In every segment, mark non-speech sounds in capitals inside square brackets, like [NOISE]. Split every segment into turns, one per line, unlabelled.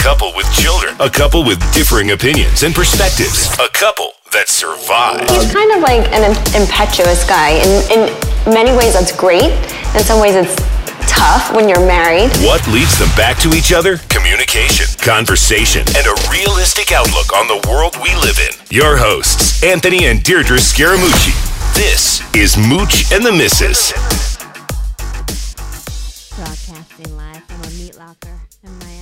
couple with children, a couple with differing opinions and perspectives, a couple that survive.
He's kind of like an impetuous guy. In, in many ways, that's great. In some ways, it's tough when you're married.
What leads them back to each other? Communication, conversation, and a realistic outlook on the world we live in. Your hosts, Anthony and Deidre Scaramucci. This is Mooch and the Missus.
Broadcasting live from a meat locker in Miami.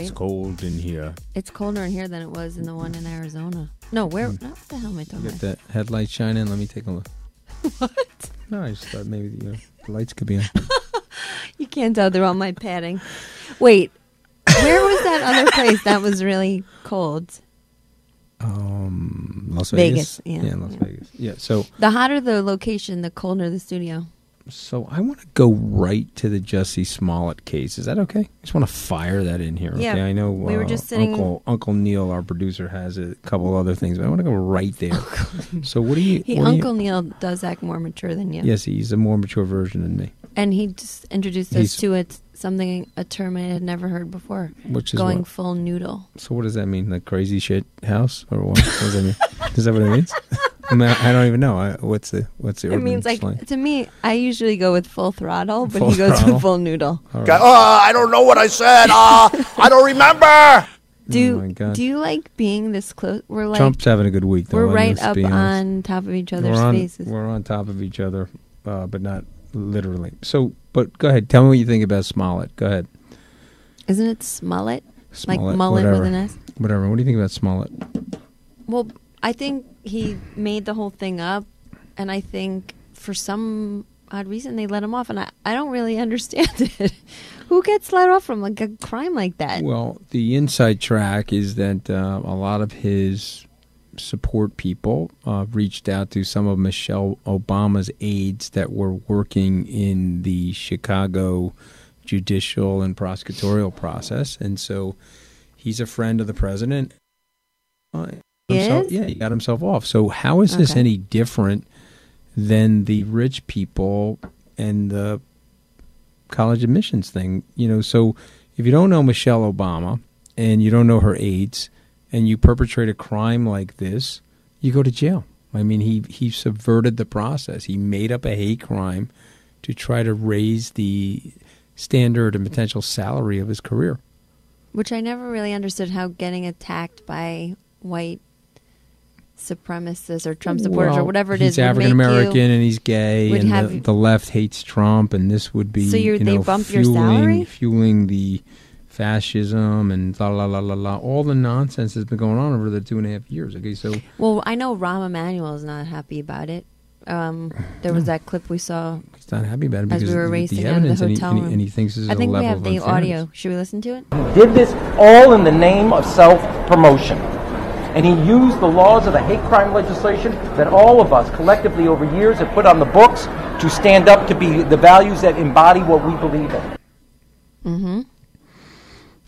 It's cold in here.
It's colder in here than it was in the one in Arizona. No, where? No, what the hell am I talking about?
Get
about?
that headlight shining. Let me take a look. [LAUGHS]
What?
No, I just thought maybe the, uh, the lights could be on. [LAUGHS]
You can't tell they're on my padding. Wait, where was that other place that was really cold?
Um, Las
Vegas,
Vegas.
yeah,
Las
yeah.
Vegas. Yeah. So,
The hotter the location, the colder the studio.
So I want to go right to the Jussie Smollett case. Is that okay? I just want to fire that in here.
Yeah,
Okay. I know.
we were
uh,
just sitting-
Uncle Uncle Neil, our producer, has a couple other things, but I want to go right there. [LAUGHS] so, what do you?
He,
what do you-
Uncle Neil does act more mature than you.
Yes, he's a more mature version than me.
And he just introduced
He's-
us to it, something, a term I had never heard before.
Which is
Going
what?
full noodle.
So, what does that mean? Like crazy shit house, or what? what does that mean? [LAUGHS] is that what it means? [LAUGHS] I, mean, I don't even know. I, what's the what's the?
It means like,
slang?
to me, I usually go with full throttle, but
Full
he goes
throttle?
with [LAUGHS] full noodle.
All right.
God, oh, I don't know what I said. Uh, I don't remember.
Do
Oh my God.
do you like being this close? We're like
Trump's having a good week. Though,
we're right up
honest.
on top of each other's
we're on,
faces.
We're on top of each other, uh, but not literally. So, but go ahead. Tell me what you think about Smollett. Go ahead.
Isn't it Smollett? like
Smollett,
mullet
whatever.
with an S?
Whatever. What do you think about Smollett?
Well, I think he made the whole thing up, and I think for some odd reason they let him off, and I, I don't really [LAUGHS] understand it. Who gets let off from like a crime like that?
Well, the inside track is that uh, a lot of his support people uh, reached out to some of Michelle Obama's aides that were working in the Chicago judicial and prosecutorial process, and so he's a friend of the president. Uh, himself-
is?
Yeah, he got himself off. So how is this
Okay.
any different than the rich people and the college admissions thing? You know, so if you don't know Michelle Obama and you don't know her aides and you perpetrate a crime like this, you go to jail. I mean, he he subverted the process. He made up a hate crime to try to raise the standard and potential salary of his career.
Which I never really understood how getting attacked by white supremacists or Trump supporters or whatever it
he's
is would
African American and he's gay, and the,
have-
the left hates Trump, and this would be
So you're-
you
they
know,
bump your
fueling,
salary?
fueling the fascism and la la la la la. All the nonsense has been going on over the two and a half years. Okay, so
Well, I know Rahm Emanuel is not happy about it. Um, there was [SIGHS] that clip we saw
he's not happy about it
as
because
we were
of the
racing out of
evidence,
the
and he,
hotel
and, he,
room.
and he thinks this is
I think
a
we
level
have
of
the
unfairness.
audio. Should we listen to it?
did this all in the name of self promotion. And he used the laws of the hate crime legislation that all of us collectively over years have put on the books to stand up to be the values that embody what we believe in.
Mm-hmm.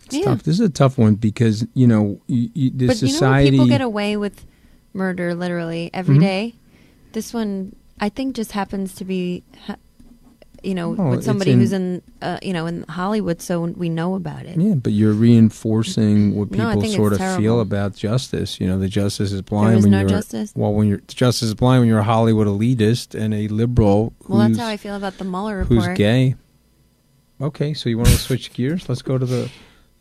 It's tough. This is a tough one because you know you, you, the
but
society.
you know people get away with murder literally every
Mhm.
day? This one, I think, just happens to be, ha- you know,
Well,
with somebody
in-
who's in, uh, you know, in Hollywood, so we know about it.
Yeah, but you're reinforcing [CLEARS THROAT] what people
think
sort of
it's
feel about justice. You know, the justice is blind when
no
you're
justice?
well when you're justice is blind when you're a Hollywood elitist and a liberal
Well, that's how I feel about the Mueller report.
who's gay. Okay, so you want to [LAUGHS] switch gears? Let's go to the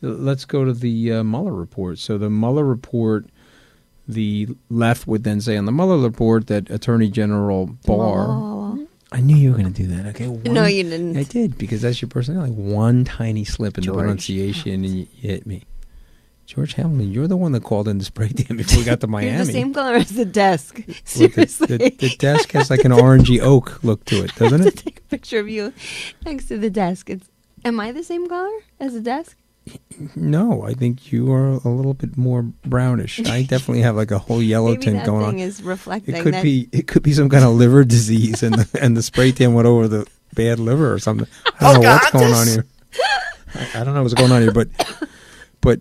let's go to the uh, Mueller report. So the Mueller report, the left would then say on the Mueller report that Attorney General Barr. I knew you were going to do that. Okay.
No, you didn't.
I did because that's your personality. Like one tiny slip in
George
the pronunciation, and you, you hit me. George Hamilton, you're the one that called in the spray tan before we got to Miami. [LAUGHS]
You're the same color as the desk.
Look, the,
Seriously.
the, the desk has like an orangey oak look to it, [LAUGHS] doesn't it?
Take a picture of you next to the desk. It's. Am I the same color as the desk?
No, I think you are a little bit more brownish. I [LAUGHS] definitely have like a whole yellow
Maybe
tint
that
going
thing
on.
is reflecting
It could
that-
be it could be some kind of liver disease, and the, and the spray tan went over the bad liver or something. I don't know what's going on here. I, I don't know what's going on here, but but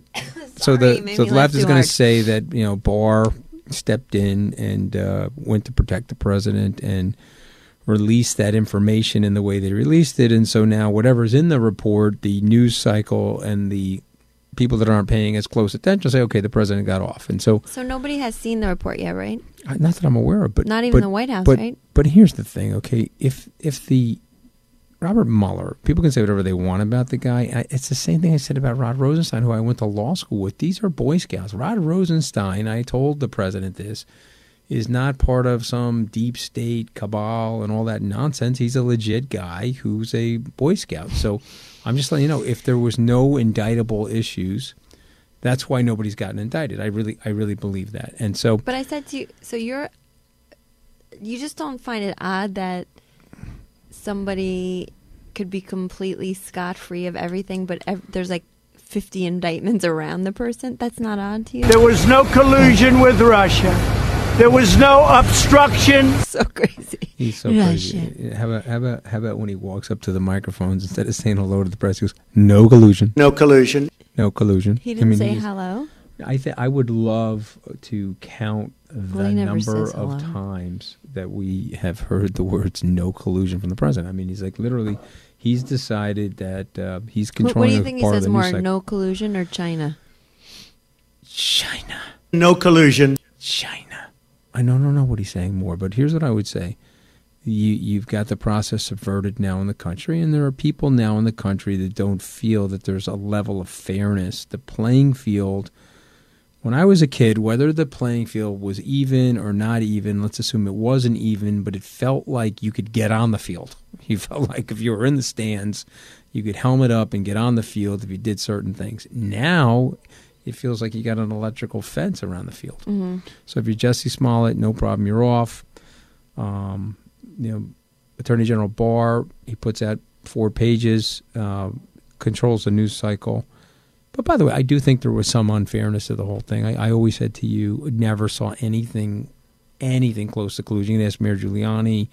so
Sorry,
the so the left is going to say that you know Barr stepped in and uh, went to protect the president and released that information in the way they released it, and so now whatever's in the report, the news cycle and the people that aren't paying as close attention say, okay, the president got off, and so
So nobody has seen the report yet, right?
not that I'm aware of, but
Not even
but-
the White House,
but,
right?
But here's the thing, okay? If if the Robert Mueller, people can say whatever they want about the guy. I, it's the same thing I said about Rod Rosenstein, who I went to law school with. These are Boy Scouts. Rod Rosenstein, I told the president this, is not part of some deep state cabal and all that nonsense. He's a legit guy who's a Boy Scout. So I'm just letting you know if there was no indictable issues, that's why nobody's gotten indicted. I really, I really believe that. And so,
But I said to you, so you're, you just don't find it odd that somebody could be completely scot free of everything, but ev- there's like 50 indictments around the person? That's not odd to you?
There was no collusion with Russia. There was no obstruction. [LAUGHS]
So crazy.
He's so crazy. How about how about how about when he walks up to the microphones instead of saying hello to the press, he goes, "No collusion,
No collusion.
no collusion."
He didn't
mean,
say
he's-
hello.
I th- I would love to count the
Well,
number of
hello.
times that we have heard the words "no collusion" from the president. I mean, he's like literally, he's decided that uh, he's
What,
controlling
what do you think he says
the
more, no collusion or China?
China.
No collusion.
China. I don't know what he's saying more, but here's what I would say. You, you've got the process subverted now in the country, and there are people now in the country that don't feel that there's a level of fairness. The playing field, when I was a kid, whether the playing field was even or not even, let's assume it wasn't even, but it felt like you could get on the field. [LAUGHS] You felt like if you were in the stands, you could helmet up and get on the field if you did certain things. Now, it feels like you got an electrical fence around the field.
Mhm.
So if you're Jussie Smollett, no problem, you're off. Um, you know, Attorney General Barr, he puts out four pages, uh, controls the news cycle. But by the way, I do think there was some unfairness to the whole thing. I, I always said to you, never saw anything, anything close to collusion. You can ask Mayor Giuliani.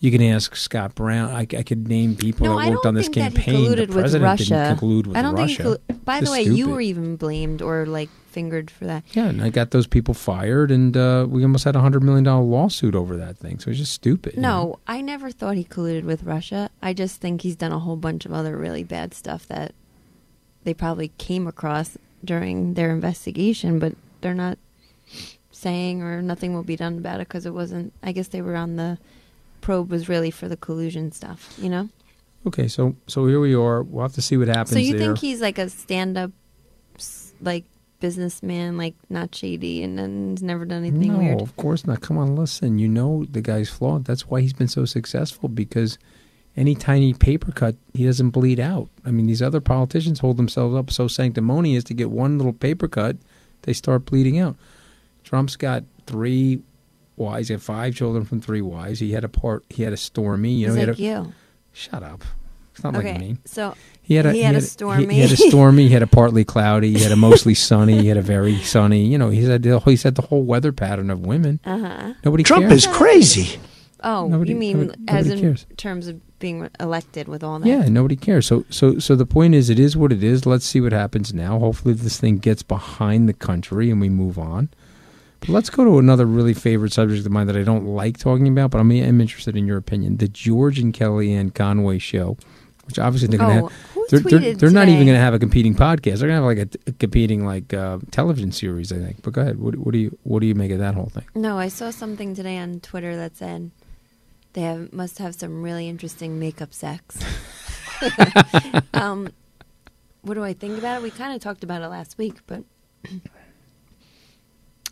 You can ask Scott Brown. I, I could name people
No,
that worked on this campaign. the
with
president
Russia.
didn't collude with
I don't
Russia.
think. He collu- By the way,
is
you were even blamed or like fingered for that.
Yeah, and I got those people fired, and uh, we almost had a hundred million dollar lawsuit over that thing. So it's just stupid. you know?
No, I never thought he colluded with Russia. I just think he's done a whole bunch of other really bad stuff that they probably came across during their investigation, but they're not saying or nothing will be done about it because it wasn't. I guess they were on the probe was really for the collusion stuff, you know.
Okay, so so here we are. We'll have to see what happens
So you
there.
think he's like a stand-up, like businessman, like not shady, and then he's never done anything
no,
weird.
of course not. Come on, listen. You know the guy's flawed. That's why he's been so successful because any tiny paper cut, he doesn't bleed out. I mean, these other politicians hold themselves up so sanctimonious to get one little paper cut, they start bleeding out. Trump's got three wives. He had five children from three wives. He had a part. He had a Stormy. You know,
He's
he had
like
a,
you.
Shut up. It's not
okay,
like me.
so
He had a,
he had a
he
stormy.
He, had a stormy. He had a partly [LAUGHS] cloudy. He had a mostly sunny. He had a very sunny. You know, he said the, he said the whole weather pattern of women.
Uh-huh.
Nobody
Trump
cares.
is crazy.
Oh,
Nobody-
you mean
nobody-
as
nobody
in
cares.
terms of being elected with all that?
Yeah, nobody cares. So, so, so the point is, it is what it is. Let's see what happens now. Hopefully, this thing gets behind the country and we move on. But let's go to another really favorite subject of mine that I don't like talking about, but I'm, I'm interested in your opinion. The George and Kellyanne Conway show, which obviously they're going to
Oh,
have. They're, they're, they're not even going to have a competing podcast. They're going to have like a, a competing like uh, television series, I think. But go ahead. What, what do you what do you make of that whole thing?
No, I saw something today on Twitter that said they have must have some really interesting makeup sex. [LAUGHS] [LAUGHS] um, what do I think about it? We kind of talked about it last week, but [CLEARS THROAT]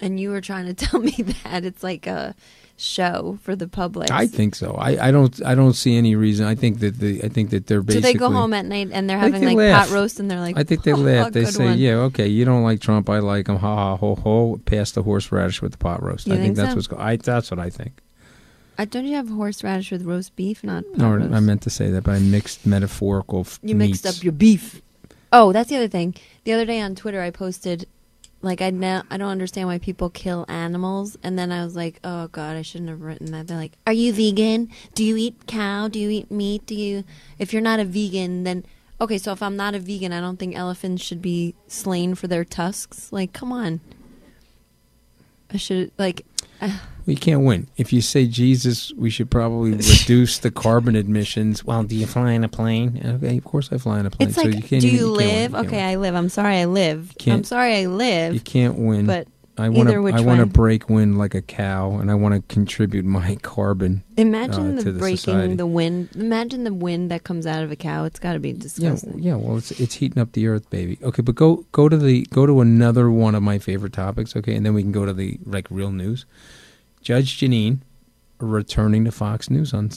and you were trying to [LAUGHS] tell me that it's like a show for the public.
I think so. I, I don't I don't see any reason. I think that the I think that they're
so
basically.
they go home at night and they're having
they
like
laugh.
pot roast and they're like,
I think they [LAUGHS]
"Oh,
laugh. They say,
one."
"Yeah, okay, you don't like Trump. I like him. Ha ha ho ho." Pass the horseradish with the pot roast.
You
I think,
think
that's
so?
what's going. I that's what I think.
Uh, don't you have horseradish with roast beef? Not
No,
roast.
I meant to say that, but I mixed metaphorical. F-
You mixed
meats.
up your beef. Oh, that's the other thing. The other day on Twitter, I posted like I now I don't understand why people kill animals, and then I was like, oh god, I shouldn't have written that. They're like, are you vegan? Do you eat cow? Do you eat meat? Do you? If you're not a vegan, then okay. So if I'm not a vegan, I don't think elephants should be slain for their tusks. Like, come on. I should like. [SIGHS]
We can't win. If you say Jesus, we should probably [LAUGHS] reduce the carbon emissions. Well, do you fly in a plane? Okay, of course I fly in a plane.
It's
so you can't
do
even-
you, live?
You
okay,
win.
I live. I'm sorry, I live. I'm sorry, I live.
You can't win.
But
I want to. I want to break wind like a cow, and I want to contribute my [LAUGHS] carbon.
Imagine
uh,
the
the
breaking
society.
the wind. Imagine the wind that comes out of a cow. It's got to be disgusting.
Yeah, yeah. Well, it's it's heating up the earth, baby. Okay, but go go to the go to another one of my favorite topics. Okay, and then we can go to the like real news. Judge Jeanine returning to Fox News on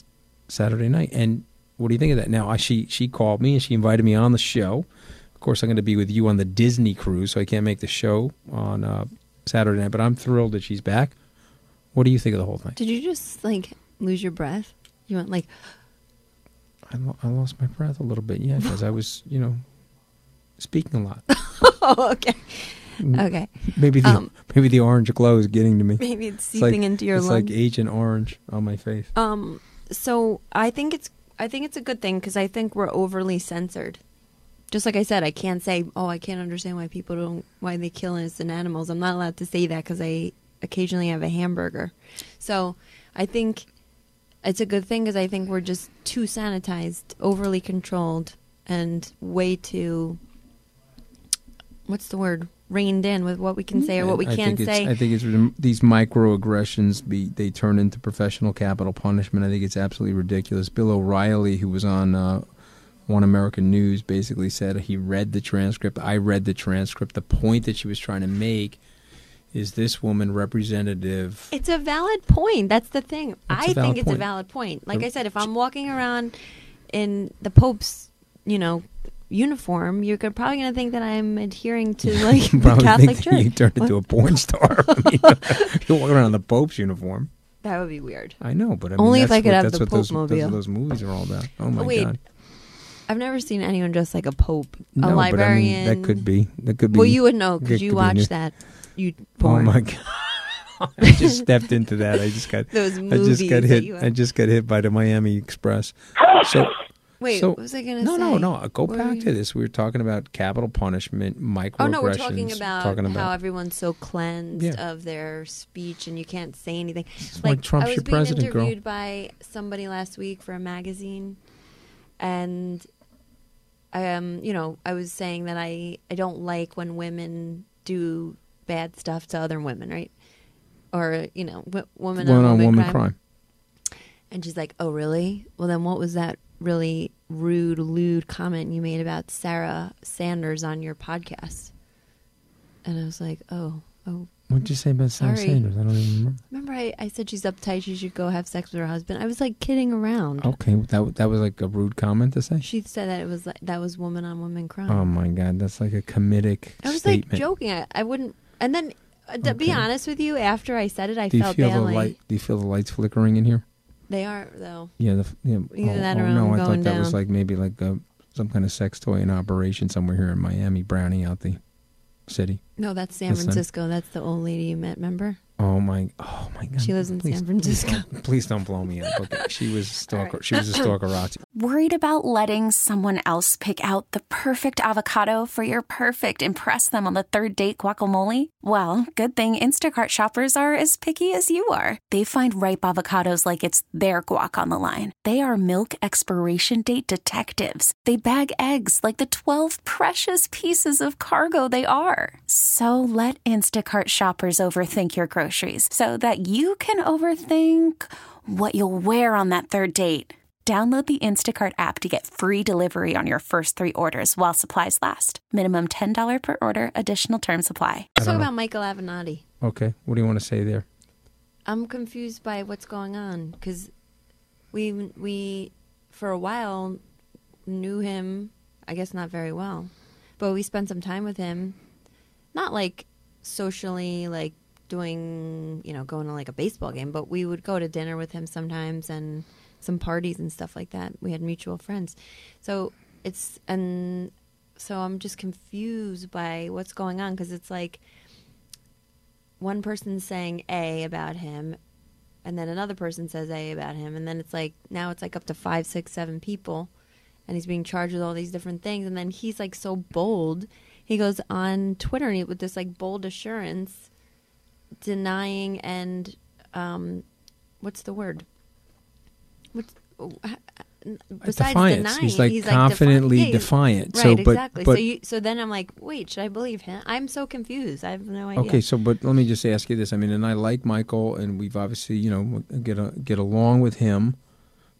Saturday night, and what do you think of that? Now, I, she she called me and she invited me on the show. Of course, I'm going to be with you on the Disney cruise, so I can't make the show on uh, Saturday night. But I'm thrilled that she's back. What do you think of the whole thing?
Did you just like lose your breath? You went like,
I, lo- I lost my breath a little bit, yeah, because I was, you know, speaking a lot. [LAUGHS]
oh, okay, okay.
Maybe the
Um,
maybe the orange glow is getting to me.
Maybe it's
like-
seeping into your
It's like
lungs.
Agent Orange on my face.
Um, so I think it's I think it's a good thing because I think we're overly censored. Just like I said, I can't say, oh, I can't understand why people don't why they kill innocent animals. I'm not allowed to say that because I occasionally have a hamburger. So I think it's a good thing because I think we're just too sanitized, overly controlled, and way too what's the word reined in with what we can say or what we can't say.
I think it's these microaggressions be they turn into professional capital punishment. I think it's absolutely ridiculous. Bill O'Reilly, who was on uh, One American News, basically said he read the transcript. I read the transcript. The point that she was trying to make is this woman representative.
It's a valid point. That's the thing. I
a valid
think it's a valid point. Like I said, if I'm walking around in the Pope's, you know, uniform, you're probably going to think that I'm adhering to [LAUGHS] like the Catholic Church.
you turned into a porn star. [LAUGHS] [LAUGHS] You're walking around in the Pope's uniform.
That would be weird.
I know, but I mean,
Only if I could
what,
have
that's
the
what those,
Pope
that's what
mobile.
those movies are all about. Oh my
wait,
god!
I've never seen anyone dressed like a pope,
No,
a
but I
librarian.
mean, that could be. That could be.
Well, you would know because you
could be new.
watched that. You
oh,
porn.
Oh my god! I just stepped into that. I just got.
Those movies
I just got hit. I just got hit by the Miami Express. So.
Wait,
so,
what was I going to
no,
say?
No, no, no. Go
What
back to this. We were talking about capital punishment, microaggressions.
Oh no, we're talking about,
talking about how
everyone's so cleansed
Yeah.
of their speech and you can't say anything.
why
Like
Trump's
I was
your
being
president, girl.
interviewed by somebody last week for a magazine, and um, you know, I was saying that I I don't like when women do bad stuff to other women, right? Or you know, w- woman on
on
woman,
woman
crime.
crime.
And she's like, "Oh, really? Well, then what was that really rude, lewd comment you made about Sarah Sanders on your podcast?" And I was like, "Oh, oh."
What did you say about Sarah
Sorry.
Sanders? I don't even remember.
Remember, I, I said she's uptight. She should go have sex with her husband. I was like kidding around.
Okay, that that was like a rude comment to say.
She said that it was like that was woman on woman crime.
Oh my god, that's like a comedic
I was
statement.
like joking. I, I wouldn't. And then, uh, to be honest with you, after I said it, I
do you
felt
feel
bad.
the light? Do you feel the lights flickering in here?
They are though.
Yeah, the yeah.
Either
oh,
that
oh, no, I thought that was like maybe like a, some kind of sex toy in operation somewhere here in Miami, browning out the city.
No, that's San
That's them.
Francisco. That's the old lady you met. Remember?
Oh my! Oh my God!
She lives in
Please-
San
please
Francisco.
don't- Please don't blow me up. Okay, she was [LAUGHS] a stalker. She was a stalkerati. [CLEARS THROAT]
Worried about letting someone else pick out the perfect avocado for your perfect impress them on the third date guacamole? Well, good thing Instacart shoppers are as picky as you are. They find ripe avocados like it's their guac on the line. They are milk expiration date detectives. They bag eggs like the 12 precious pieces of cargo they are. So let Instacart shoppers overthink your groceries so that you can overthink what you'll wear on that third date. Download the Instacart app to get free delivery on your first three orders while supplies last. Minimum $10 per order, additional term supply.
Let's talk about Michael Avenatti.
Okay, what do you want to say there?
I'm confused by what's going on because we we for a while knew him. I guess not very well, but we spent some time with him. Not like socially, like doing you know going to like a baseball game, but we would go to dinner with him sometimes and some parties and stuff like that. We had mutual friends, so it's and so I'm just confused by what's going on because it's like one person's saying A about him, and then another person says A about him, and then it's like now it's like up to five, six, seven people, and he's being charged with all these different things, and then he's like so bold. He goes on Twitter and he, with this like bold assurance, denying and um, what's the word? What's besides
Defiance.
denying,
He's, like,
defi-
confidently
yeah, he's-
defiant.
Right,
So, but-
exactly.
but-
so, you, so then I'm like, wait, should I believe him? I'm so confused. I have no idea.
Okay, so but let me just ask you this. I mean, and I like Michael, and we've obviously you know get a, get along with him,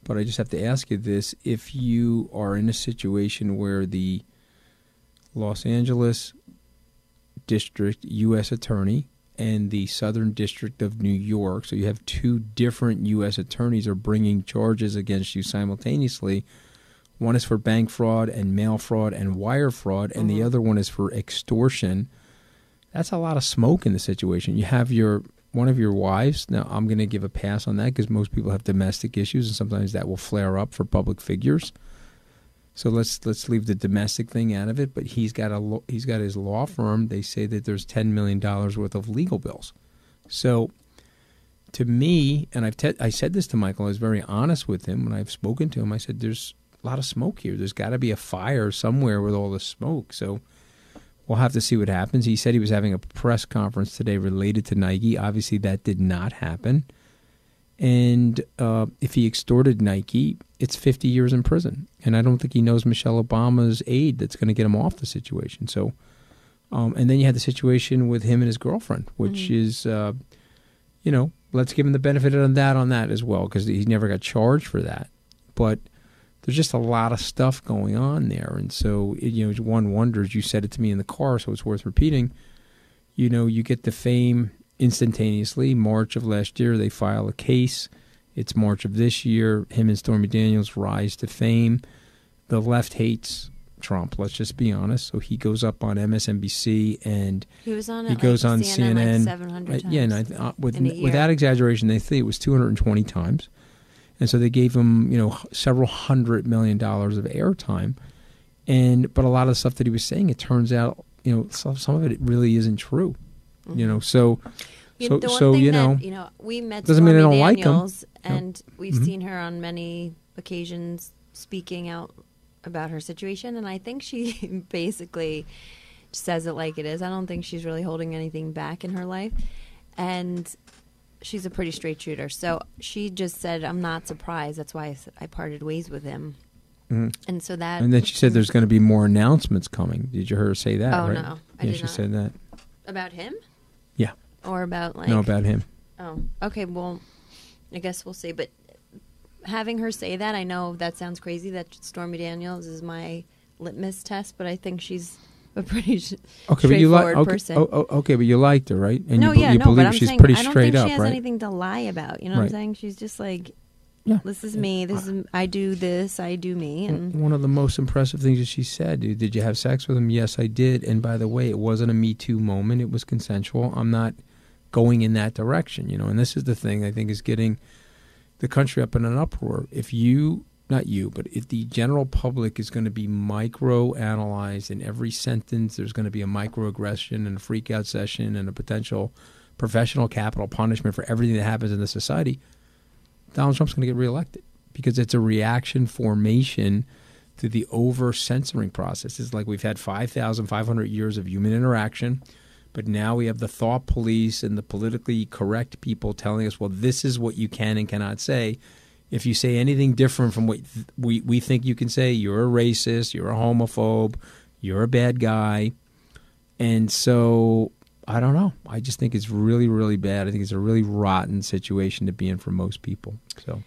but I just have to ask you this: if you are in a situation where the Los Angeles District U.S. Attorney and the Southern District of New York, so you have two different U.S. attorneys are bringing charges against you simultaneously. One is for bank fraud and mail fraud and wire fraud, and the mm-hmm. other one is for extortion that's a lot of smoke in the situation. You have your one of your wives. Now, I'm going to give a pass on that because most people have domestic issues, and sometimes that will flare up for public figures. So let's let's leave the domestic thing out of it. But he's got a he's got his law firm. They say that there's ten million dollars worth of legal bills. So to me, and I've te- I said this to Michael. I was very honest with him when I've spoken to him. I said, "There's a lot of smoke here. There's got to be a fire somewhere with all the smoke." So we'll have to see what happens. He said he was having a press conference today related to Nike. Obviously, that did not happen. And uh, if he extorted Nike, it's 50 years in prison. And I don't think he knows Michelle Obama's aid that's going to get him off the situation. So, um, and then you had the situation with him and his girlfriend, which is, uh, you know, let's give him the benefit of that on that as well because he never got charged for that. But there's just a lot of stuff going on there, and so it, you know, one wonders. You said it to me in the car, so it's worth repeating. You know, you get the fame instantaneously. March of last year, they file a case. It's March of this year. Him and Stormy Daniels rise to fame. The left hates Trump. Let's just be honest. So he goes up on MSNBC and
He was on
he
it,
goes on
CNN, like,
CNN.
700
Uh, yeah, and I, uh, with,
in a year.
without exaggeration, they think it was 220 times. And so they gave him, you know, several hundred million dollars of airtime. And but a lot of the stuff that he was saying, it turns out, you know, some, some of it really isn't true. You know, so
You-
so so you
that,
know,
you know, we met
doesn't mean I don't like.
Daniels,
Yep.
and we've
Mhm.
seen her on many occasions speaking out about her situation, and I think she [LAUGHS] basically says it like it is. I don't think she's really holding anything back in her life, and she's a pretty straight shooter. So she just said, "I'm not surprised. That's why I parted ways with him."
Mhm.
And so that,
And then she said there's going to be more announcements coming. Did you hear her say that?
Oh,
right?
no, I
yeah,
did
she
not.
said that.
about him. Or about like
no, about him.
Oh, okay. Well, I guess we'll see. But having her say that, I know that sounds crazy. That Stormy Daniels is my litmus test, but I think she's a pretty sh-
Okay, but you like okay,
person.
oh, oh, okay, but you liked her, right? And
no,
you,
yeah,
you
no,
believe
but I'm
she's
saying
pretty
I don't
straight
think
up,
she has
right?
anything to lie about. You know what I'm saying? She's just like,
Yeah.
this is me. This is I do this. I do me. And
One of the most impressive things that she said, dude, did you have sex with him? Yes, I did. And by the way, it wasn't a Me Too moment. It was consensual. I'm not going in that direction, you know. And this is the thing I think is getting the country up in an uproar. If you, not you, but if the general public is going to be micro analyzed in every sentence, there's going to be a microaggression and a freak out session and a potential professional capital punishment for everything that happens in the society. Donald Trump's going to get reelected because it's a reaction formation to the over censoring process. It's like we've had 5,500 years of human interaction, but now we have the thought police and the politically correct people telling us, well, this is what you can and cannot say. If you say anything different from what we, we think you can say, you're a racist, you're a homophobe, you're a bad guy. And so I don't know. I just think it's really, really bad. I think it's a really rotten situation to be in for most people. So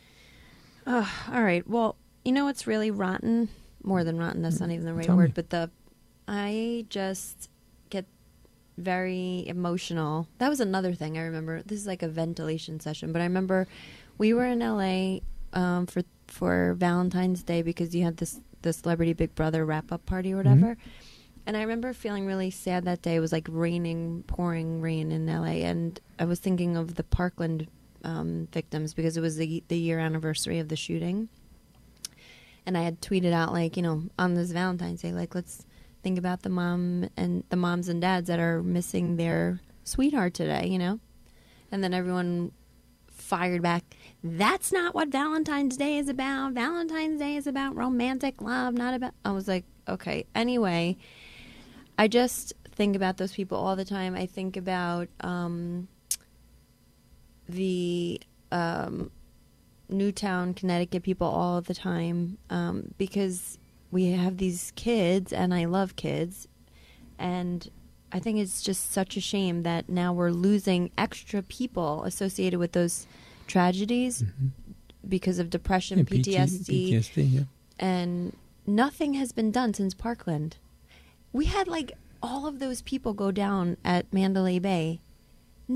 Ugh, all right. Well, you know what's really rotten? More than rotten. That's mm, not even the right
Tell
word.
me.
But the I just very emotional. That was another thing I remember. This is like a ventilation session, but I remember we were in LA um, for for Valentine's Day because you had this the celebrity Big Brother wrap up party or whatever. And I remember feeling really sad that day. It was like raining, pouring rain in LA, and I was thinking of the Parkland um, victims because it was the the year anniversary of the shooting. And I had tweeted out like, you know, on this Valentine's Day, like let's think about the mom and the moms and dads that are missing their sweetheart today, you know. And then everyone fired back. That's not what Valentine's Day is about. Valentine's Day is about romantic love, not about. I was like, okay. Anyway, I just think about those people all the time. I think about um, the um, Newtown, Connecticut people all the time um, because we have these kids, and I love kids, and I think it's just such a shame that now we're losing extra people associated with those tragedies mm-hmm. because of depression,
Yeah,
PTSD,
PTSD, yeah.
and nothing has been done since Parkland. We had like all of those people go down at Mandalay Bay.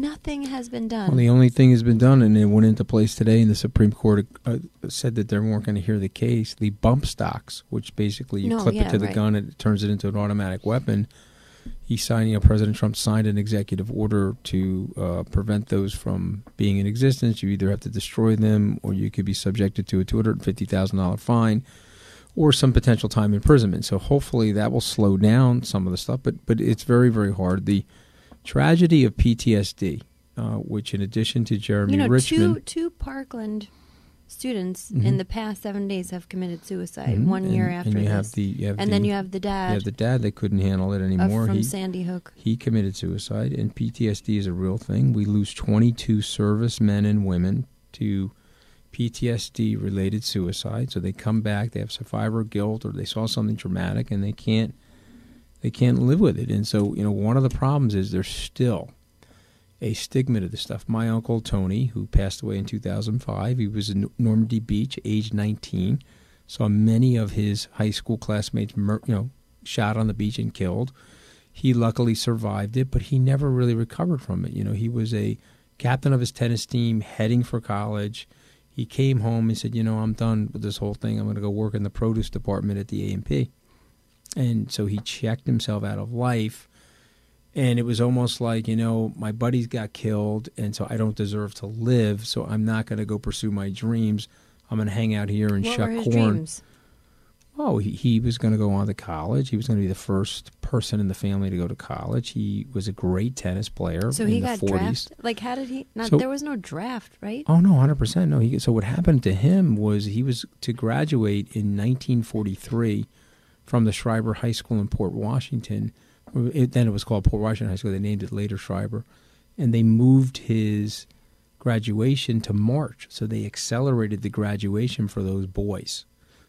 Nothing has been done.
Well, the only thing has been done, and it went into place today, and the Supreme Court uh, said that they weren't going to hear the case. The bump stocks, which basically you
No,
clip
yeah,
it to the
right.
gun and it turns it into an automatic weapon. He signed, you know, President Trump signed an executive order to uh, prevent those from being in existence. You either have to destroy them, or you could be subjected to a two hundred fifty thousand dollar fine, or some potential time imprisonment. So hopefully that will slow down some of the stuff. But but it's very very hard. The tragedy of PTSD, uh, which in addition to Jeremy
you know,
Richman,
two two Parkland students
Mhm.
in the past seven days have committed suicide.
Mhm.
One year after
and you
this,
have the, you have
and
the-
then you have the dad.
You have the dad that couldn't handle it anymore.
from
he,
Sandy Hook.
He committed suicide, and PTSD is a real thing. We lose 22 servicemen and women to PTSD related suicide. So they come back, they have survivor guilt, or they saw something traumatic, and they can't they can't live with it. And so you know one of the problems is there's still a stigma to this stuff. My uncle Tony, who passed away in 2005, he was in Normandy Beach, age 19. Saw many of his high school classmates, you know, shot on the beach and killed. He luckily survived it, but he never really recovered from it. You know, he was a captain of his tennis team, heading for college. He came home and said, "You know, I'm done with this whole thing. I'm going to go work in the produce department at the A&P." And so he checked himself out of life and it was almost like you know my buddies got killed and so i don't deserve to live so i'm not going to go pursue my dreams i'm going to hang out here and
what
shuck corn
dreams?
oh he, he was going to go on to college he was going to be the first person in the family to go to college he was a great tennis player
So
in
he got
40s
drafted. Like, how did he? Not
So-
there was no draft, right?
Oh no, hundred percent. No, he, so what happened to him was he was to graduate in 1943 from the Schreiber High School in Port Washington. It, then it was called Port Washington High School. They named it later Schreiber, and they moved his graduation to March. So they accelerated the graduation for those boys,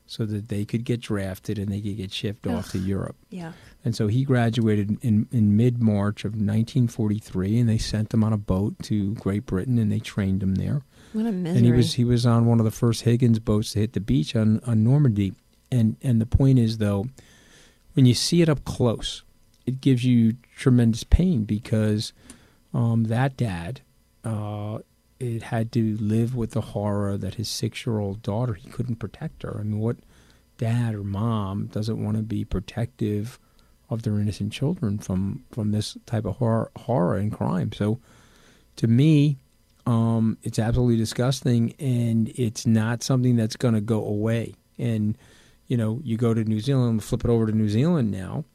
so that they could get drafted and they could get shipped off to Europe.
Yeah.
And so he graduated in, in mid March of 1943, and they sent him on a boat to Great Britain, and they trained him there.
What a misery!
And he was he was on one of the first Higgins boats to hit the beach on, on Normandy. And and the point is though, when you see it up close, it gives you tremendous pain because um, that dad, uh, it had to live with the horror that his six year old daughter he couldn't protect her. I mean, what dad or mom doesn't want to be protective of their innocent children from from this type of horror horror and crime? So, to me, um, it's absolutely disgusting, and it's not something that's going to go away. And you know, you go to New Zealand, flip it over to New Zealand now.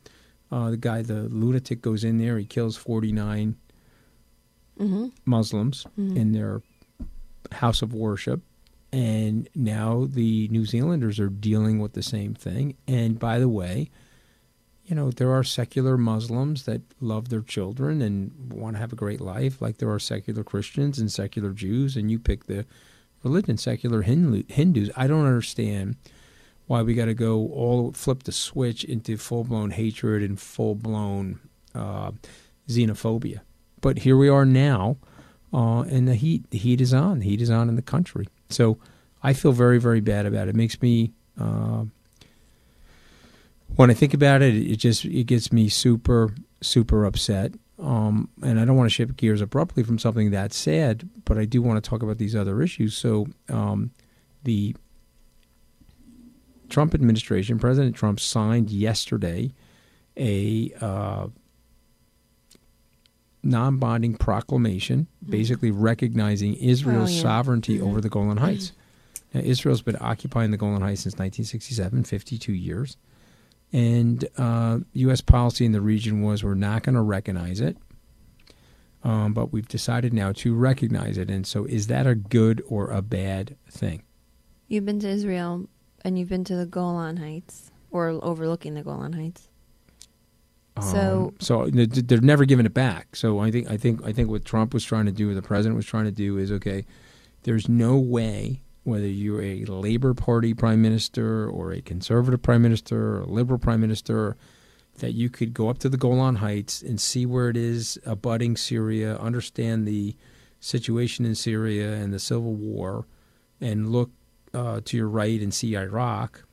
Uh, the guy, the lunatic, goes in there. He kills forty nine
Mhm.
Muslims
Mhm.
in their house of worship, and now the New Zealanders are dealing with the same thing. And by the way, you know, there are secular Muslims that love their children and want to have a great life, like there are secular Christians and secular Jews, and you pick the religion, secular Hindu, Hindus. I don't understand why we got to go all flip the switch into full blown hatred and full blown uh, xenophobia. But here we are now, uh, and the heat the heat is on. The heat is on in the country. So I feel very, very bad about it. It makes me, uh, when I think about it, it just it gets me super, super upset. Um, and I don't want to shift gears abruptly from something that sad, but I do want to talk about these other issues. So, um, the Trump administration, President Trump signed yesterday a uh, non binding proclamation basically recognizing Israel's
Oh, yeah.
sovereignty
Mhm.
over the Golan Heights. Now, Israel's been occupying the Golan Heights since 1967, 52 years. And uh, U.S. policy in the region was we're not going to recognize it, um, but we've decided now to recognize it. And so, is that a good or a bad thing?
You've been to Israel and you've been to the Golan Heights or overlooking the Golan Heights. So
Um, so th- th- they're never giving it back. So I think I think I think what Trump was trying to do, or the president was trying to do, is okay. There's no way, whether you're a Labor Party prime minister or a conservative prime minister or a liberal prime minister, that you could go up to the Golan Heights and see where it is abutting Syria, understand the situation in Syria and the civil war, and look uh, to your right and see Iraq,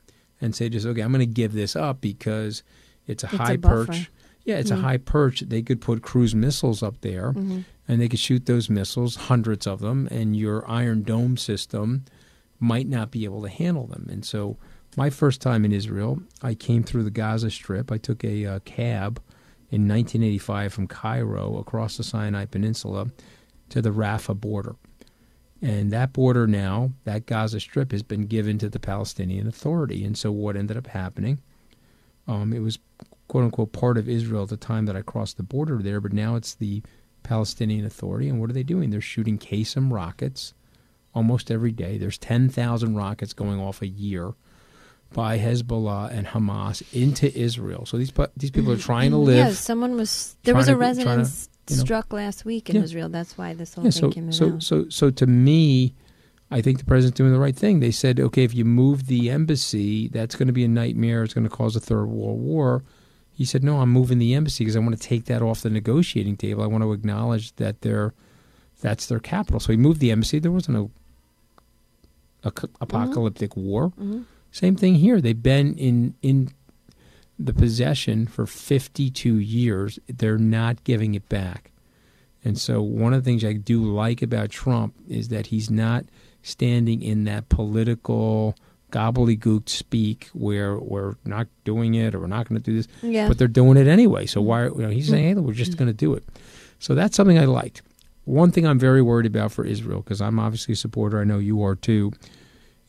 and say just okay, I'm going to give this up because it's a
It's
high
buffer.
perch. Yeah, it's a
Mm.
high perch. They could put cruise missiles up there,
Mhm.
and they could shoot those missiles, hundreds of them, and your Iron Dome system might not be able to handle them. And so, my first time in Israel, I came through the Gaza Strip. I took a uh, cab in 1985 from Cairo across the Sinai Peninsula to the Rafah border. And that border now, that Gaza Strip, has been given to the Palestinian Authority. And so, what ended up happening? Um, it was quote unquote part of Israel at the time that I crossed the border there, but now it's the Palestinian Authority. And what are they doing? They're shooting Qassam rockets almost every day. There's 10,000 rockets going off a year by Hezbollah and Hamas into Israel. So these these people are trying to [CLEARS THROAT] live.
Yeah, someone was there was a
to,
residence
you know-
struck last week in
Yeah.
Israel. That's why this whole
Yeah,
thing
so
came
so
about.
so so to me, I think the president's doing the right thing. They said, okay, if you move the embassy, that's going to be a nightmare. It's going to cause a third world war. He said, no, I'm moving the embassy because I want to take that off the negotiating table. I want to acknowledge that they're that's their capital. So he moved the embassy. There wasn't a, a c- apocalyptic war.
Mhm.
Same thing here. They've been in in the possession for 52 years. They're not giving it back. And so one of the things I do like about Trump is that he's not standing in that political gobbledygook speak where we're not doing it or we're not going to do this,
Yeah.
but they're doing it anyway. So why? You know, he's mm-hmm. saying, "Hey, we're just going to do it." So that's something I liked. One thing I'm very worried about for Israel, because I'm obviously a supporter, I know you are too,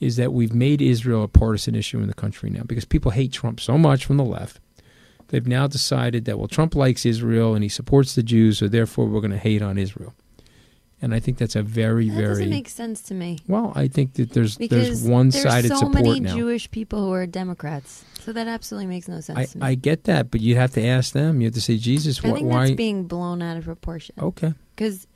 is that we've made Israel a partisan issue in the country now because people hate Trump so much from the left. They've now decided that, well, Trump likes Israel and he supports the Jews, so therefore we're going to hate on Israel. And I think that's a very,
that
very
doesn't make sense to me.
well. I think that there's
Because
there's one-sided
there's so
support
many
now.
Jewish people who are Democrats, so that absolutely makes no sense
I,
to me.
I get that, but you have to ask them. You have to say, Jesus,
I
wh-
think
why?
that's being blown out of proportion.
Okay.
Because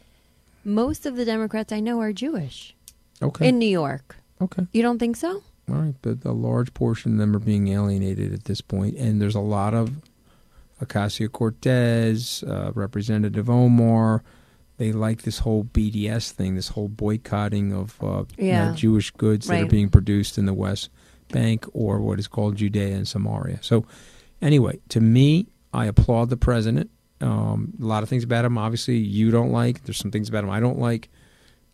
most of the Democrats I know are Jewish.
Okay.
In New York.
Okay.
You don't think so?
All right, but a large portion of them are being alienated at this point, and there's a lot of Ocasio Cortez, uh, Representative Omar. They like this whole BDS thing, this whole boycotting of uh, you know, Jewish goods that are being produced in the West Bank or what is called Judea and Samaria. So, anyway, to me, I applaud the president. Um, a lot of things about him, obviously, you don't like. There's some things about him I don't like.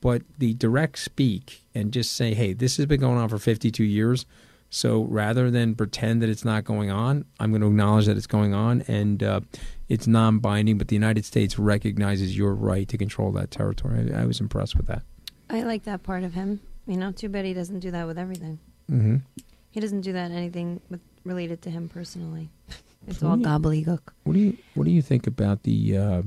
But the direct speak and just say, hey, this has been going on for 52 years. So rather than pretend that it's not going on, I'm going to acknowledge that it's going on and uh, it's non binding, but the United States recognizes your right to control that territory. I, I was impressed with that.
I like that part of him. You know, too bad he doesn't do that with everything.
Mm-hmm.
He doesn't do that anything with related to him personally. [LAUGHS] It's
So
all
you-
gobbledygook.
What do you What do you think about the uh,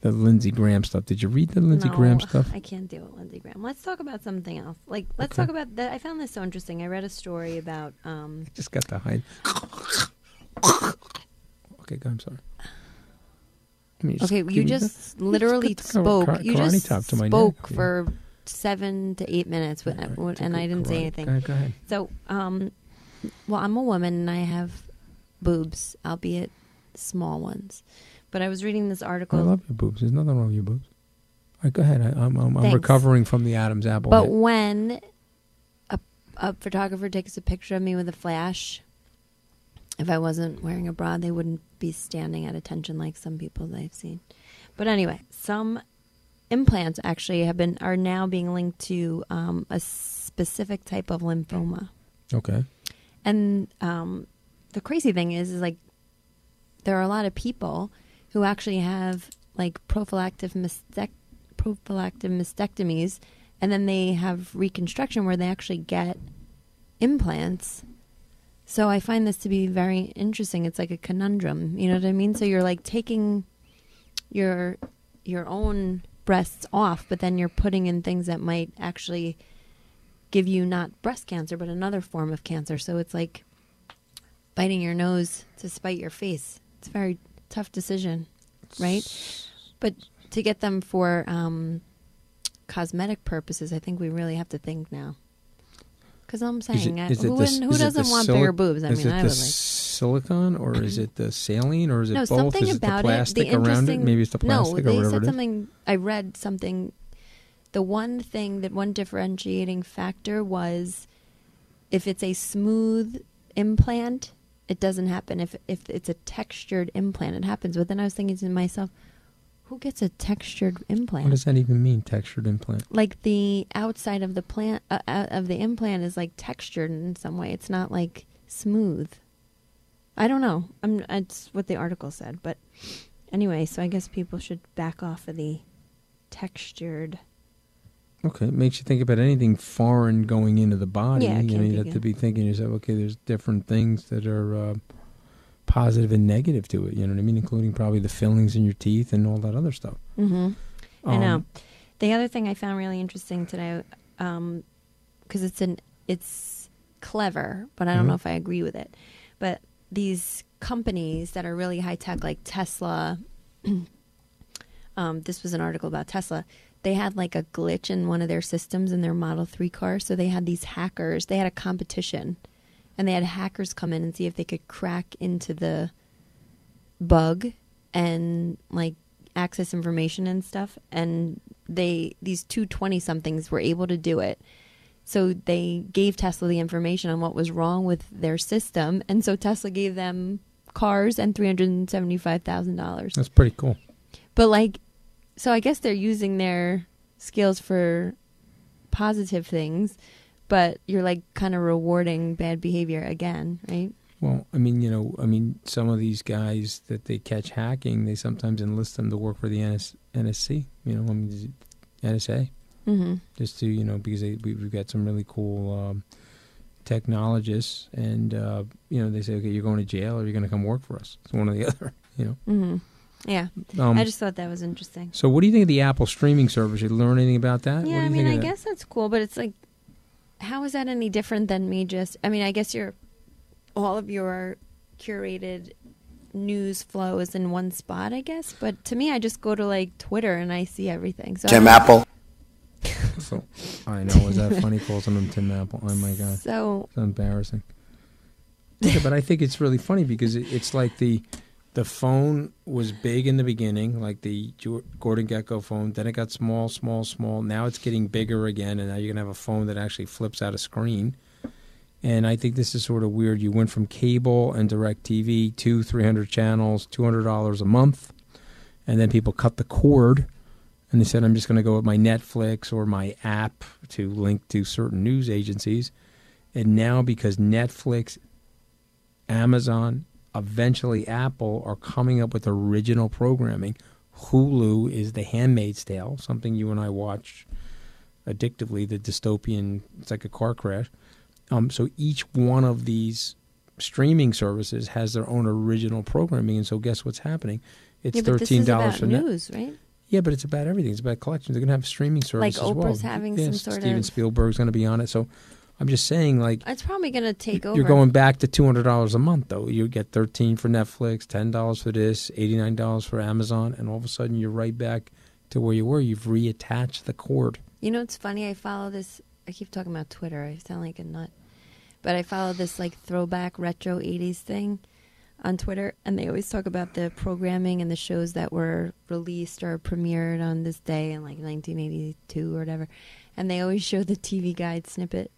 the Lindsey Graham stuff? Did you read the Lindsey
no,
Graham stuff?
I can't deal with Lindsey Graham. Let's talk about something else. Like, let's
Okay.
talk about that. I found this so interesting. I read a story about. Um,
Just got to hide. okay, go. I'm sorry. I mean,
okay, you just literally spoke. you just
top to my
spoke for seven to eight minutes, with, and I didn't say anything.
Go ahead, go ahead.
So, um, well, I'm a woman and I have boobs, albeit small ones. But I was reading this article.
I love your boobs. There's nothing wrong with your boobs. right, go ahead. I, I'm, I'm, I'm recovering from the Adam's apple.
But
hit.
when a, a photographer takes a picture of me with a flash, if I wasn't wearing a bra, they wouldn't be standing at attention like some people that I've seen. But anyway, some implants actually have been are now being linked to um, a specific type of lymphoma.
okay.
And um, the crazy thing is, is like there are a lot of people who actually have like prophylactic mastec- prophylactic mastectomies, and then they have reconstruction where they actually get implants. So I find this to be very interesting. It's like a conundrum. You know what I mean? So you're like taking your your own breasts off, but then you're putting in things that might actually give you not breast cancer, but another form of cancer. So it's like biting your nose to spite your face. It's very tough decision, right? But to get them for um, cosmetic purposes, I think we really have to think now. Because I'm
it-
saying, I- who,
the-
who
it
doesn't want
silic-
bigger boobs? I mean,
it
I would like.
silicon or is it the [CLEARS THROAT] saline or is it
no,
both?
something
is it
about
the plastic
it. The
around it?
interesting-
Maybe it's the plastic
no,
or
they
whatever
said something. I read something. The one thing that one differentiating factor was if it's a smooth implant, it doesn't happen. If if it's a textured implant, it happens. But then I was thinking to myself, who gets a textured implant?
What does that even mean? Textured implant.
like the outside of the plant uh, uh, of the implant is like textured in some way. It's not like smooth. I don't know. I'm. It's what the article said, but anyway. So I guess people should back off of the textured.
Okay, it makes you think about anything foreign going into the body.
Yeah,
you know, you have
good.
to be thinking to yourself, okay, there's different things that are uh, positive and negative to it. You know what I mean? Including probably the fillings in your teeth and all that other stuff.
Mm-hmm. I know.
Um,
The other thing I found really interesting today, because it's an it's clever, but I don't
Mhm.
know if I agree with it. But these companies that are really high tech, like Tesla, [CLEARS THROAT] um, this was an article about Tesla. They had like a glitch in one of their systems in their Model Three car, so they had these hackers. They had a competition, and they had hackers come in and see if they could crack into the bug and like access information and stuff and they these two 20 somethings were able to do it so they gave tesla the information on what was wrong with their system and so tesla gave them cars and $375000
That's pretty cool.
but like so i guess they're using their skills for positive things but you're like kind of rewarding bad behavior again right
Well, I mean, you know, I mean, some of these guys that they catch hacking, they sometimes enlist them to work for the NS, NSC. You know, I mean, NSA.
Mhm.
Just to you know, because they, we, we've got some really cool um, technologists, and uh, you know, they say, okay, you're going to jail, or you're going to come work for us. It's one or the [LAUGHS] other. You know.
hmm yeah
Um,
i just thought that was interesting
So, what do you think of the Apple streaming service? You learn anything about that?
Yeah,
what do
I mean,
think
I
that?
guess that's cool, but it's like, how is that any different than me just? I mean, I guess your all of your curated news flow is in one spot, I guess. But to me, I just go to like Twitter and I see everything. So
Tim
don't-
Apple.
So, I know. Was that funny? Calls him Tim Apple. Oh my god.
So
It's embarrassing. Yeah, but I think it's really funny because it, it's like the the phone was big in the beginning, like the Gordon Gekko phone. Then it got small, small, small. Now it's getting bigger again, and now you're gonna have a phone that actually flips out a screen. And I think this is sort of weird. You went from cable and DirecTV to 300 channels, $200 a month, and then people cut the cord and they said, I'm just going to go with my Netflix or my app to link to certain news agencies. And now, because Netflix, Amazon, eventually Apple are coming up with original programming, Hulu is The Handmaid's Tale, something you and I watch addictively, the dystopian, it's like a car crash. Um, so each one of these streaming services has their own original programming. And so, guess what's happening? It's
yeah, but
$13
is about
for Net-
news, right?
yeah, but it's about everything. It's about collections. They're going to have streaming
Like
services as well.
Oprah's having
yeah,
some sort
Steven
of-
Spielberg's going to be on it. So I'm just saying, like,
It's probably going to take over.
you're going back to two hundred dollars a month, though. You get thirteen for Netflix, ten dollars for this, eighty nine dollars for Amazon, and all of a sudden you're right back to where you were. You've reattached the cord.
You know, it's funny. I follow this. I keep talking about Twitter. I sound like a nut, but I follow this like throwback retro '80s thing on Twitter, and they always talk about the programming and the shows that were released or premiered on this day in like 1982 or whatever. And they always show the TV guide snippet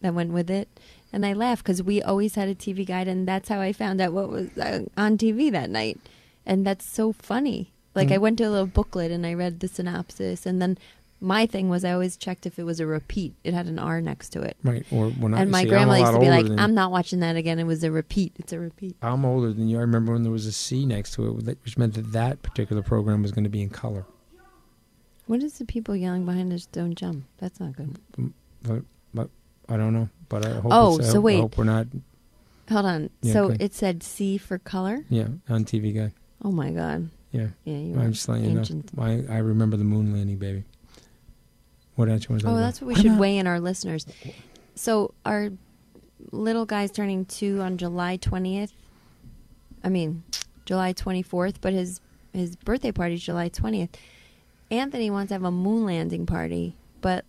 that went with it. And I laugh because we always had a TV guide, and that's how I found out what was uh, on TV that night. And that's so funny. Like,
Mm.
I went to a little booklet and I read the synopsis, and then my thing was I always checked if it was a repeat. It had an R next to it.
Right. Or when I
and my
see,
grandma used to be like, "I'm not watching that again. It was a repeat. It's a repeat."
I'm older than you. I remember when there was a C next to it, which meant that that particular program was going to be in color.
What is the people yelling behind us? Don't jump. That's not good.
But, but I don't know. But I hope.
Oh,
it's, I
so
hope- I
wait.
hope we're not.
Hold on.
Yeah,
so it said C for color.
Yeah, on TV guide.
Oh my god.
Yeah.
Yeah, you
I'm just letting you know. I, I remember the moon landing, baby. What else to talk
Oh,
about?
that's what we should weigh in our listeners. So our little guy's turning two on July twentieth. I mean, July twenty fourth, but his his birthday party is July twentieth. Anthony wants to have a moon landing party, but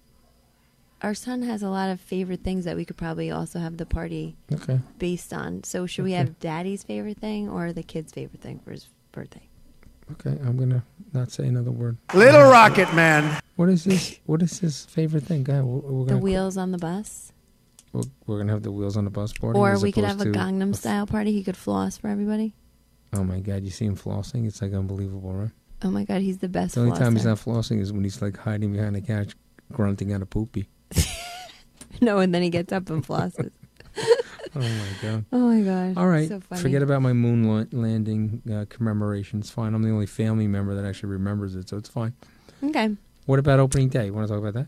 our son has a lot of favorite things that we could probably also have the party
Okay.
based on. So should we have daddy's favorite thing or the kid's favorite thing for his birthday?
Okay, I'm gonna not say another word.
Little Rocket Man.
What is this? What is his favorite thing? Go ahead. We're, we're
The
gonna,
wheels on the bus?
We're, we're gonna have the wheels on the bus boarding.
Or we could have a
to
Gangnam style party. He could floss for everybody.
Oh my god, you see him flossing? It's like unbelievable, right?
Oh my god, he's the best.
The only time he's not flossing is when he's like hiding behind the couch, grunting out a poopy. [LAUGHS]
no, and then he gets up and flosses. [LAUGHS]
Oh my god.
Oh my god.
All right,
So
forget about my moon la- landing uh, commemoration. It's fine. I'm the only family member that actually remembers it, so it's fine.
Okay.
What about opening day? You want to talk about that?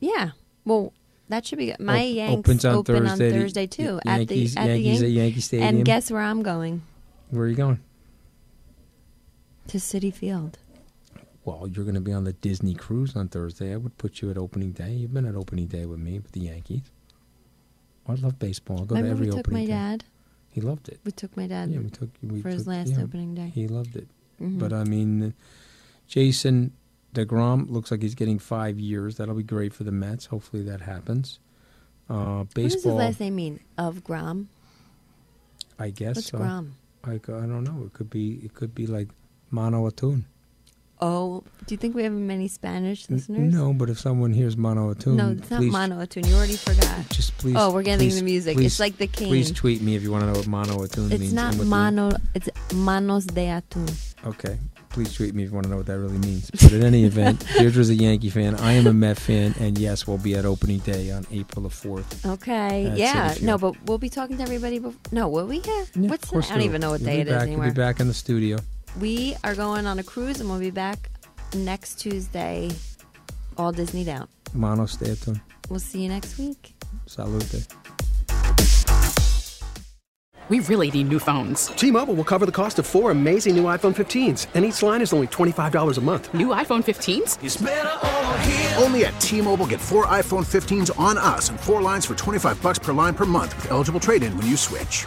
Yeah. Well, that should be good. My
Op-
Yanks
opens on
open
Thursday,
on Thursday too at
Yankees-
the at
Yankees
the
at Yankee Stadium.
And guess where I'm going?
Where are you going?
To Citi Field.
Well, you're going to be on the Disney cruise on Thursday. I would put you at opening day. You've been at opening day with me with the Yankees. I love baseball. I'll go
Remember
to every opening day.
we took my
day.
dad.
He loved it.
We took my dad.
Yeah, we took we
for his last
yeah,
opening day.
He loved it.
Mhm.
But I mean, Jason Degrom looks like he's getting five years. That'll be great for the Mets. Hopefully that happens. Uh,
What does his last name mean? Of Grom.
I guess.
What's
so.
Grom?
I, I don't know. It could be it could be like Mono Atun.
Oh, do you think we have many Spanish listeners?
No, but if someone hears Mono Atun,
No, it's not
please,
Mono Atun. You already forgot.
Just please.
Oh, we're getting
please-
the music.
please-
it's like the cane.
Please tweet me if you want to know what Mono Atun means.
it's not
the-
mano. It's manos de atún.
Okay. Please tweet me if you want to know what that really means. But in any [LAUGHS] event, Deidre's a Yankee fan. I am a Met fan. And yes, we'll be at opening day on April the 4th.
Okay.
At
yeah. No, but we'll be talking to everybody. Before, no, will we? Yeah.
Yeah,
What's
course
I don't even know what
You'll
day it is
back,
anymore.
You'll be back in the studio.
We are going on a cruise, and we'll be back next Tuesday. All Disneyed out.
Mono Statun.
We'll see you next week.
Salute.
We really need new phones.
T-Mobile will cover the cost of four amazing new iPhone 15s, and each line is only $25 a month.
New iPhone 15s?
Only at T-Mobile get four iPhone 15s on us and four lines for 25 bucks per line per month with eligible trade-in when you switch.